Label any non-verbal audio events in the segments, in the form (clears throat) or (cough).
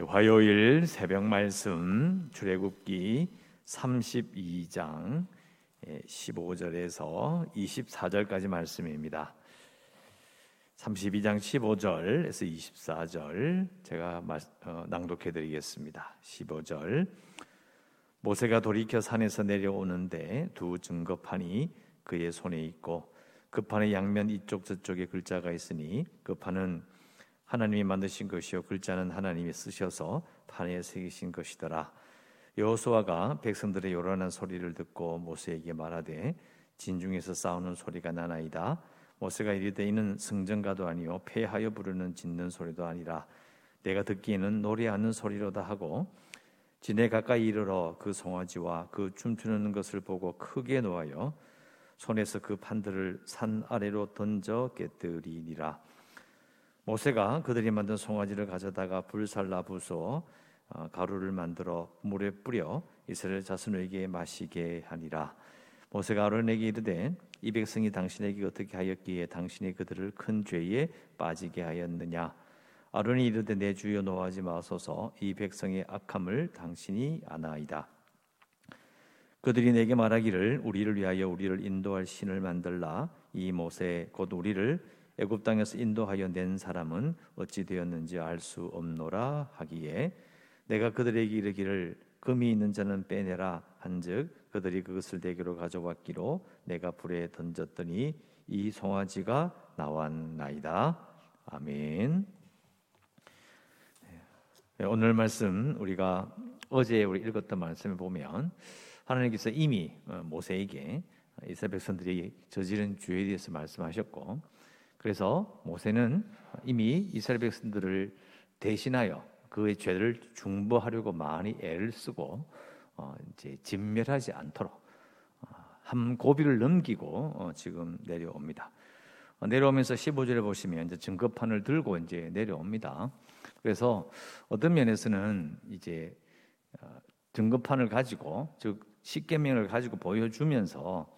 화요일 새벽 말씀 출애굽기 32장 15절에서 24절까지 말씀입니다. 32장 15절에서 24절 제가 어, 낭독해 드리겠습니다. 15절 모세가 돌이켜 산에서 내려오는데 두 증거판이 그의 손에 있고 그 판의 양면 이쪽 저쪽에 글자가 있으니 그 판은 하나님이 만드신 것이요 글자는 하나님이 쓰셔서 판에 새기신 것이더라. 여호수아가 백성들의 요란한 소리를 듣고 모세에게 말하되 진중에서 싸우는 소리가 나나이다. 모세가 이르되 이는 승전가도 아니요 폐하여 부르는 짖는 소리도 아니라 내가 듣기에는 노래하는 소리로다 하고 진에 가까이 이르러 그 송아지와 그 춤추는 것을 보고 크게 놓아요 손에서 그 판들을 산 아래로 던져 깨뜨리니라. 모세가 그들이 만든 송아지를 가져다가 불살라 부숴 어, 가루를 만들어 물에 뿌려 이스라엘 자손에게 마시게 하니라. 모세가 아론에게 이르되 이 백성이 당신에게 어떻게 하였기에 당신이 그들을 큰 죄에 빠지게 하였느냐. 아론이 이르되 내 주여 노하지 마소서 이 백성의 악함을 당신이 아나이다. 그들이 내게 말하기를 우리를 위하여 우리를 인도할 신을 만들라 이 모세 곧 우리를 애굽 땅에서 인도하여 낸 사람은 어찌 되었는지 알 수 없노라 하기에 내가 그들에게 이르기를 금이 있는 자는 빼내라 한즉 그들이 그것을 내게로 가져왔기로 내가 불에 던졌더니 이 송아지가 나왔나이다 아멘. 네, 오늘 말씀 우리가 어제 우리 읽었던 말씀을 보면 하나님께서 이미 어, 모세에게 이스라엘 백성들이 저지른 죄에 대해서 말씀하셨고 그래서 모세는 이미 이스라엘 백성들을 대신하여 그의 죄를 중보하려고 많이 애를 쓰고 어 이제 진멸하지 않도록 어, 한 고비를 넘기고 어 지금 내려옵니다. 어 내려오면서 15절에 보시면 이제 증거판을 들고 이제 내려옵니다. 그래서 어떤 면에서는 이제 어, 증거판을 가지고 즉 십계명을 가지고 보여주면서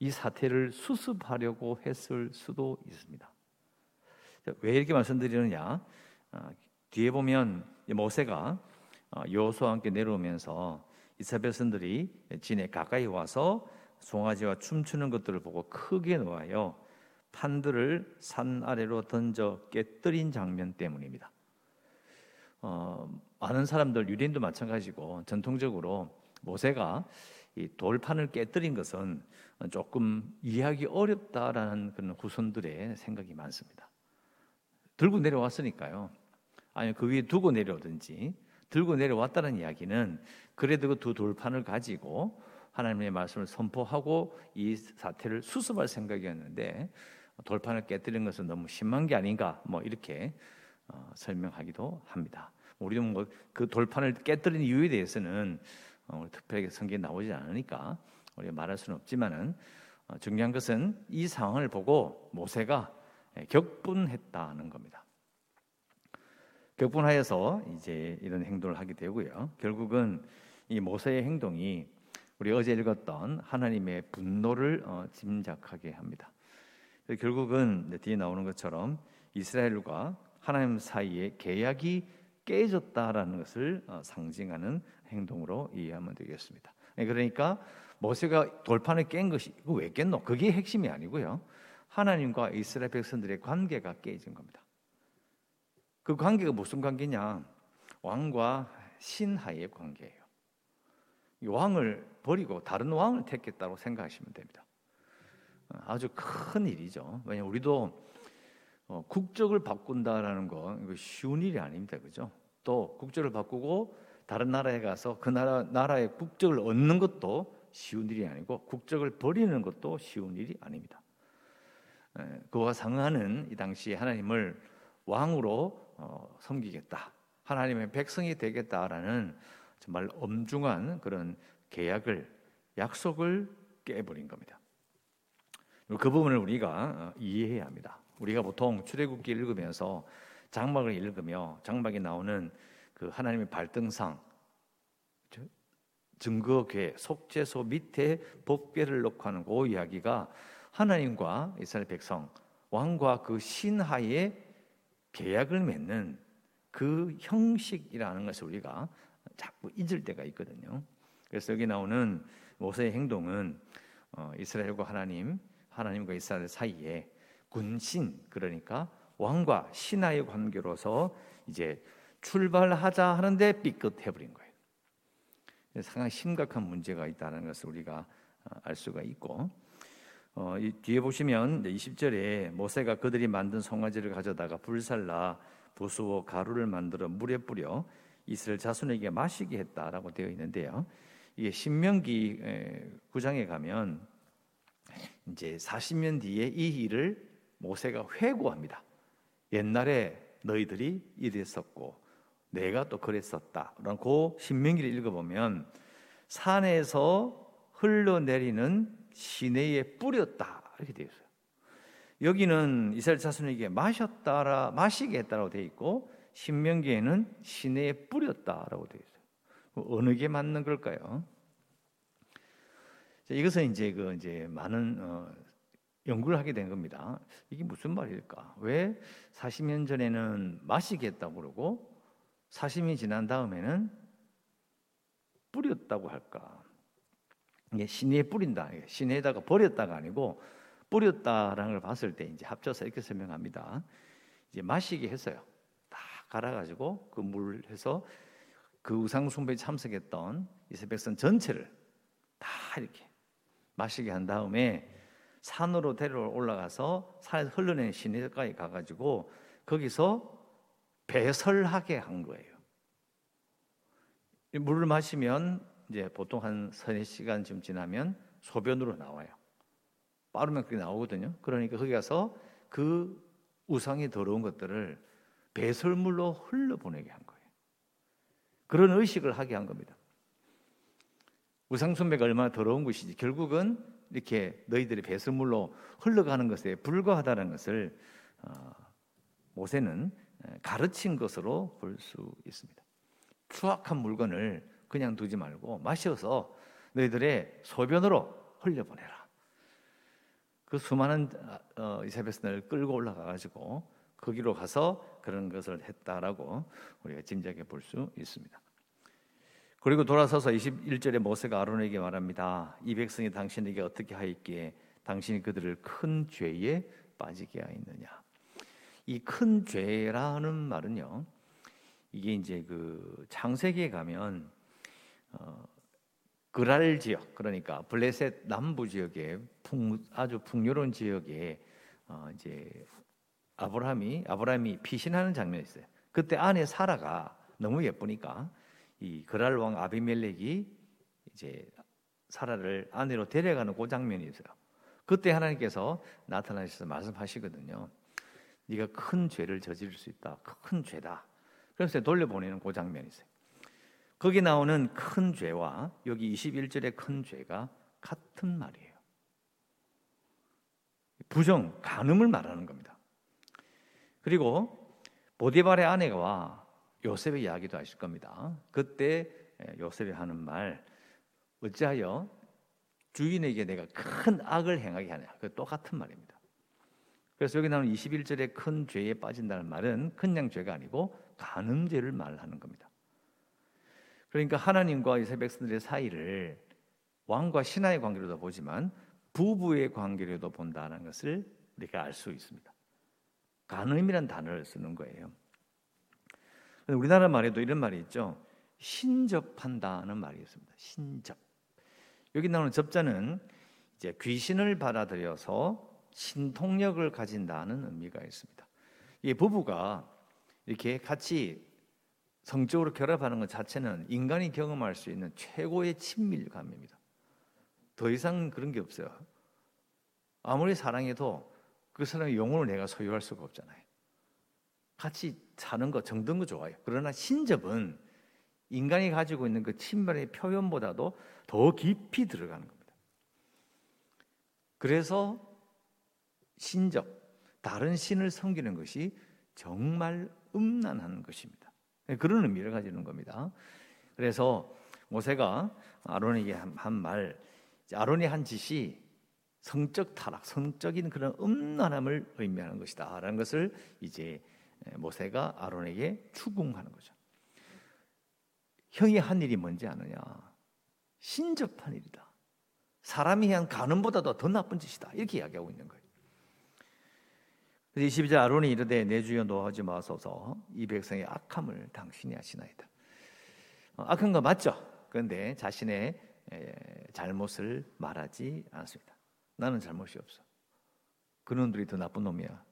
이 사태를 수습하려고 했을 수도 있습니다. 왜 이렇게 말씀드리느냐? 아, 뒤에 보면 모세가 어, 여호수와 함께 내려오면서 이스라엘 백성들이 진에 가까이 와서 송아지와 춤추는 것들을 보고 크게 놓아요 판들을 산 아래로 던져 깨뜨린 장면 때문입니다. 어, 많은 사람들 유대인도 마찬가지고 전통적으로 모세가 이 돌판을 깨뜨린 것은 조금 이해하기 어렵다라는 그런 후손들의 생각이 많습니다. 들고 내려왔으니까요. 아니 그 위에 두고 내려오든지 들고 내려왔다는 이야기는 그래도 그 두 돌판을 가지고 하나님의 말씀을 선포하고 이 사태를 수습할 생각이었는데 돌판을 깨뜨린 것은 너무 심한 게 아닌가 뭐 이렇게 어, 설명하기도 합니다. 우리도 뭐그 돌판을 깨뜨린 이유에 대해서는 어, 특별하게 성경에 나오지 않으니까 우리가 말할 수는 없지만은 어, 중요한 것은 이 상황을 보고 모세가 예, 격분했다는 겁니다. 격분하여서 이제 이런 행동을 하게 되고요. 결국은 이 모세의 행동이 우리 어제 읽었던 하나님의 분노를 어, 짐작하게 합니다. 결국은 뒤에 나오는 것처럼 이스라엘과 하나님 사이에 계약이 깨졌다라는 것을 상징하는 행동으로 이해하면 되겠습니다. 네, 그러니까 모세가 돌판을 깬 것이 왜 깼노? 그게 핵심이 아니고요. 하나님과 이스라엘 백성들의 관계가 깨진 겁니다. 그 관계가 무슨 관계냐? 왕과 신하의 관계예요. 왕을 버리고 다른 왕을 택했다고 생각하시면 됩니다. 아주 큰 일이죠. 왜냐 우리도 어, 국적을 바꾼다라는 거 이거 쉬운 일이 아닙니다, 그죠? 또 국적을 바꾸고 다른 나라에 가서 그 나라 나라의 국적을 얻는 것도 쉬운 일이 아니고 국적을 버리는 것도 쉬운 일이 아닙니다. 그와 상응하는 이 당시 하나님을 왕으로 어, 섬기겠다, 하나님의 백성이 되겠다라는 정말 엄중한 그런 계약을 약속을 깨버린 겁니다. 그 부분을 우리가 어, 이해해야 합니다. 우리가 보통 출애굽기 읽으면서 장막을 읽으며 장막에 나오는 그 하나님의 발등상 증거궤 속죄소 밑에 법궤를 놓고 하는 그 이야기가 하나님과 이스라엘 백성 왕과 그 신하의 계약을 맺는 그 형식이라는 것을 우리가 자꾸 잊을 때가 있거든요. 그래서 여기 나오는 모세의 행동은 어, 이스라엘과 하나님, 하나님과 이스라엘 사이에 군신 그러니까 왕과 신하의 관계로서 이제 출발하자 하는데 삐끗해 버린 거예요. 상당히 심각한 문제가 있다는 것을 우리가 어, 알 수가 있고 어, 이 뒤에 보시면 20절에 모세가 그들이 만든 송아지를 가져다가 불살라 부수어 가루를 만들어 물에 뿌려 이스라엘 자손에게 마시게 했다라고 되어 있는데요. 이게 신명기 9장에 가면 이제 40년 뒤에 이 일을 모세가 회고합니다. 옛날에 너희들이 이랬었고 내가 또 그랬었다. 그 신명기를 읽어보면 산에서 흘러내리는 시내에 뿌렸다 이렇게 되어 있어요. 여기는 이스라엘 자손에게 마셨다라 마시게 했다라고 되어 있고 신명기에는 시내에 뿌렸다라고 되어 있어요. 어느 게 맞는 걸까요? 이것은 이제 그 이제 많은 어, 연구를 하게 된 겁니다. 이게 무슨 말일까? 왜 40년 전에는 마시겠다고 그러고 40년이 지난 다음에는 뿌렸다고 할까? 이게 시내에 뿌린다. 시내에다가 버렸다가 아니고 뿌렸다라는 걸 봤을 때 이제 합쳐서 이렇게 설명합니다. 이제 마시게 했어요. 다 갈아가지고 그 물 해서 그 우상 숭배에 참석했던 이스라엘 백성 전체를 다 이렇게 마시게 한 다음에 산으로 데려 올라가서 산에서 흘러내는 시내까지 가가지고 거기서 배설하게 한 거예요. 물을 마시면 이제 보통 한 서너 시간쯤 지나면 소변으로 나와요. 빠르면 그게 나오거든요. 그러니까 거기 가서 그 우상이 더러운 것들을 배설물로 흘러보내게 한 거예요. 그런 의식을 하게 한 겁니다. 우상숭배가 얼마나 더러운 것이지 결국은 이렇게 너희들이 배설물로 흘러가는 것에 불과하다는 것을 어, 모세는 가르친 것으로 볼 수 있습니다. 추악한 물건을 그냥 두지 말고 마셔서 너희들의 소변으로 흘려보내라. 그 수많은 어, 이세베스를 끌고 올라가 가지고 거기로 가서 그런 것을 했다라고 우리가 짐작해 볼 수 있습니다. 그리고 돌아서서 21절에 모세가 아론에게 말합니다. 이 백성이 당신에게 어떻게 하였기에 당신이 그들을 큰 죄에 빠지게 하였느냐. 이 큰 죄라는 말은요. 이게 이제 그 창세기에 가면 어, 그랄 지역 그러니까 블레셋 남부 지역에 풍, 아주 풍요로운 지역에 어, 이제 아브라함이 아브라함이 피신하는 장면이 있어요. 그때 아내 사라가 너무 예쁘니까 이 그랄 왕 아비멜렉이 이제 사라를 아내로 데려가는 그 장면이 있어요. 그때 하나님께서 나타나셔서 말씀하시거든요. 네가 큰 죄를 저지를 수 있다. 큰 죄다. 그래서 돌려보내는 그 장면이 있어요. 거기 나오는 큰 죄와 여기 21절의 큰 죄가 같은 말이에요. 부정, 간음을 말하는 겁니다. 그리고 보디발의 아내가 요셉의 이야기도 하실 겁니다. 그때 요셉이 하는 말 어찌하여 주인에게 내가 큰 악을 행하게 하냐. 그 똑같은 말입니다. 그래서 여기 나오는 21절에 큰 죄에 빠진다는 말은 그냥 죄가 아니고 간음죄를 말하는 겁니다. 그러니까 하나님과 이스라엘 백성들의 사이를 왕과 신하의 관계로도 보지만 부부의 관계로도 본다는 것을 우리가 알 수 있습니다. 간음이란 단어를 쓰는 거예요. 우리나라 말에도 이런 말이 있죠. 신접한다는 말이 있습니다. 신접. 여기 나오는 접자는 이제 귀신을 받아들여서 신통력을 가진다는 의미가 있습니다. 이 부부가 이렇게 같이 성적으로 결합하는 것 자체는 인간이 경험할 수 있는 최고의 친밀감입니다. 더 이상 그런 게 없어요. 아무리 사랑해도 그 사람의 영혼을 내가 소유할 수가 없잖아요. 같이 사는 거 정든 거 좋아요. 그러나 신접은 인간이 가지고 있는 그 친밀의 표현보다도 더 깊이 들어가는 겁니다. 그래서 신접, 다른 신을 섬기는 것이 정말 음란한 것입니다. 그런 의미를 가지는 겁니다. 그래서 모세가 아론에게 한 말, 아론이 한 짓이 성적 타락, 성적인 그런 음란함을 의미하는 것이다 라는 것을 이제 모세가 아론에게 추궁하는 거죠. 형이 한 일이 뭔지 아느냐? 신접한 일이다. 사람이 한 가늠보다도 더 나쁜 짓이다. 이렇게 이야기하고 있는 거예요. 그래서 22절 아론이 이르되 내 주여 노하지 마소서 이 백성의 악함을 당신이 하시나이다. 어, 악한 거 맞죠? 그런데 자신의 잘못을 말하지 않습니다. 나는 잘못이 없어. 그 놈들이 더 나쁜 놈이야.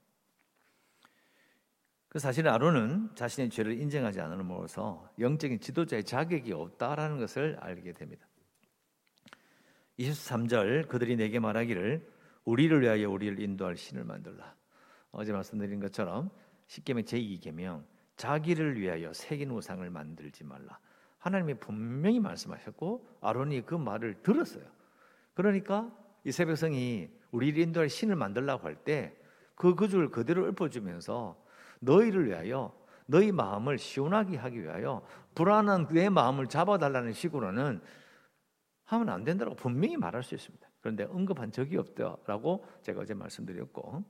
그 사실 아론은 자신의 죄를 인정하지 않음으로써 영적인 지도자의 자격이 없다라는 것을 알게 됩니다. 23절 그들이 내게 말하기를 우리를 위하여 우리를 인도할 신을 만들라. 어제 말씀드린 것처럼 십계명 제2계명 자기를 위하여 새긴 우상을 만들지 말라. 하나님이 분명히 말씀하셨고 아론이 그 말을 들었어요. 그러니까 이세 백성이 우리를 인도할 신을 만들라고 할 때 그 그줄 그대로 읊어주면서 너희를 위하여 너희 마음을 시원하게 하기 위하여 불안한 내 마음을 잡아달라는 식으로는 하면 안 된다고 분명히 말할 수 있습니다. 그런데 언급한 적이 없다라고 제가 어제 말씀드렸고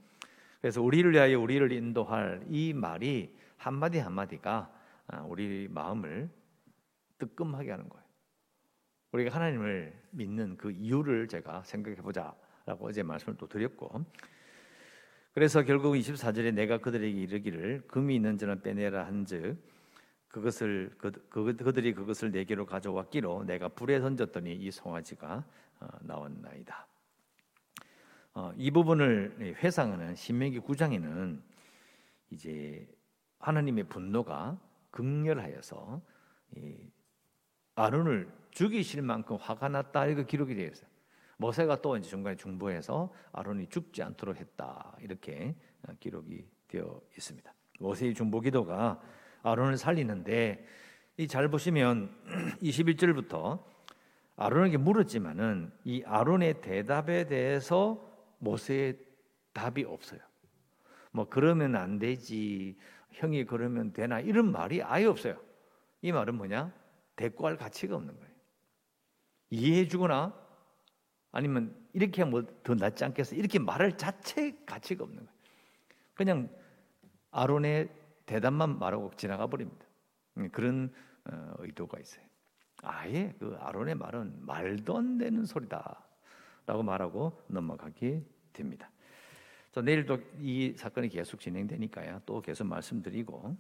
그래서 우리를 위하여 우리를 인도할 이 말이 한마디 한마디가 아, 우리 마음을 뜨끔하게 하는 거예요. 우리가 하나님을 믿는 그 이유를 제가 생각해 보자라고 어제 말씀을 또 드렸고 그래서 결국 24절에 내가 그들에게 이르기를 금이 있는 자는 빼내라 한즉 그것을 그, 그, 그들이 그것을 내게로 가져왔기로 내가 불에 던졌더니 이 송아지가 어, 나왔나이다. 어, 이 부분을 회상하는 신명기 9장에는 이제 하나님의 분노가 극렬하여서 아론을 죽이실 만큼 화가 났다 이거 기록이 되어 있어요. 모세가 또 이제 중간에 중보해서 아론이 죽지 않도록 했다 이렇게 어, 기록이 되어 있습니다. 모세의 중보 기도가 아론을 살리는데 이 잘 보시면 (clears throat) 21절부터 아론에게 물었지만은 이 아론의 대답에 대해서 모세의 답이 없어요. 뭐 그러면 안 되지. 형이 그러면 되나 이런 말이 아예 없어요. 이 말은 뭐냐? 대꾸할 가치가 없는 거예요. 이해해 주거나 아니면 이렇게 하면 더 낫지 않겠어? 이렇게 말할 자체 가치가 없는 거예요. 그냥 아론의 대답만 말하고 지나가 버립니다. 음, 그런 어, 의도가 있어요. 아예 그 아론의 말은 말도 안 되는 소리다 라고 말하고 넘어가게 됩니다. 자, 내일도 이 사건이 계속 진행되니까요. 또 계속 말씀드리고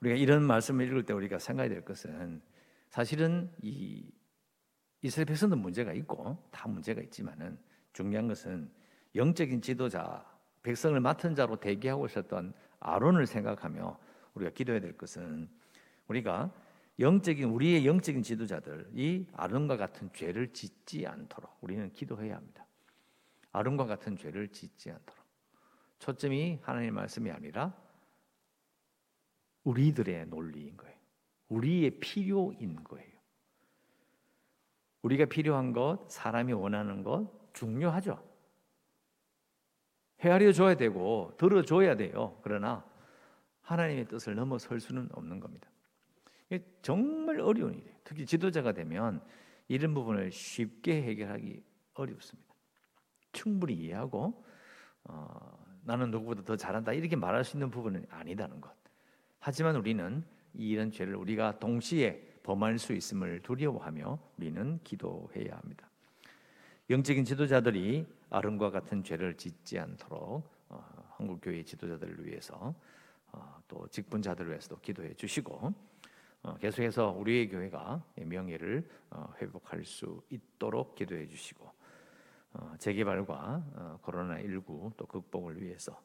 우리가 이런 말씀을 읽을 때 우리가 생각해야 될 것은 사실은 이 이스라엘 백성도 문제가 있고 다 문제가 있지만은 중요한 것은 영적인 지도자 백성을 맡은 자로 대기하고 있었던 아론을 생각하며 우리가 기도해야 될 것은 우리가 영적인 우리의 영적인 지도자들이 아론과 같은 죄를 짓지 않도록 우리는 기도해야 합니다. 아론과 같은 죄를 짓지 않도록 초점이 하나님의 말씀이 아니라 우리들의 논리인 거예요. 우리의 필요인 거예요. 우리가 필요한 것, 사람이 원하는 것 중요하죠. 헤아려 줘야 되고 들어줘야 돼요. 그러나 하나님의 뜻을 넘어설 수는 없는 겁니다. 정말 어려운 일이에요. 특히 지도자가 되면 이런 부분을 쉽게 해결하기 어렵습니다. 충분히 이해하고 어, 나는 누구보다 더 잘한다 이렇게 말할 수 있는 부분은 아니다는 것. 하지만 우리는 이런 죄를 우리가 동시에 범할 수 있음을 두려워하며 우리는 기도해야 합니다. 영적인 지도자들이 아름과 같은 죄를 짓지 않도록 어, 한국 교회 지도자들을 위해서 어, 또 직분자들을 위해서도 기도해 주시고 어, 계속해서 우리의 교회가 명예를 어, 회복할 수 있도록 기도해 주시고 어, 재개발과 어, 코로나 19또 극복을 위해서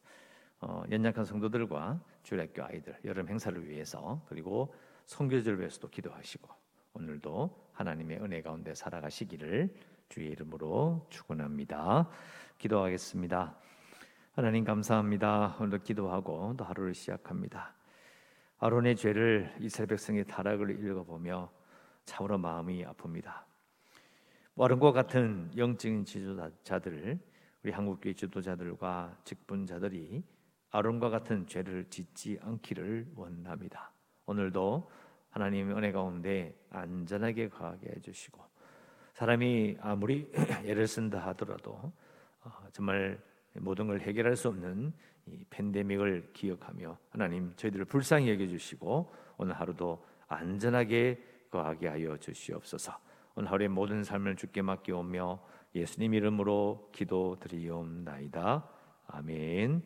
어, 연약한 성도들과 주일학교 아이들 여름 행사를 위해서 그리고 성교제를 위해서도 기도하시고 오늘도 하나님의 은혜 가운데 살아가시기를 주의 이름으로 축원합니다. 기도하겠습니다. 하나님 감사합니다. 오늘 기도하고 또 하루를 시작합니다. 아론의 죄를 이스라엘 백성의 타락을 읽어보며 참으로 마음이 아픕니다. 아론과 같은 영적인 지도자들, 우리 한국교회 지도자들과 직분자들이 아론과 같은 죄를 짓지 않기를 원합니다. 오늘도 하나님의 은혜 가운데 안전하게 가게 해주시고 사람이 아무리 (clears throat) 애를 쓴다 하더라도 어, 정말 모든 걸 해결할 수 없는 이 팬데믹을 기억하며 하나님 저희들을 불쌍히 여겨 주시고 오늘 하루도 안전하게 거하게 하여 주시옵소서. 오늘 하루의 모든 삶을 주께 맡기오며 예수님 이름으로 기도드리옵나이다. 아멘.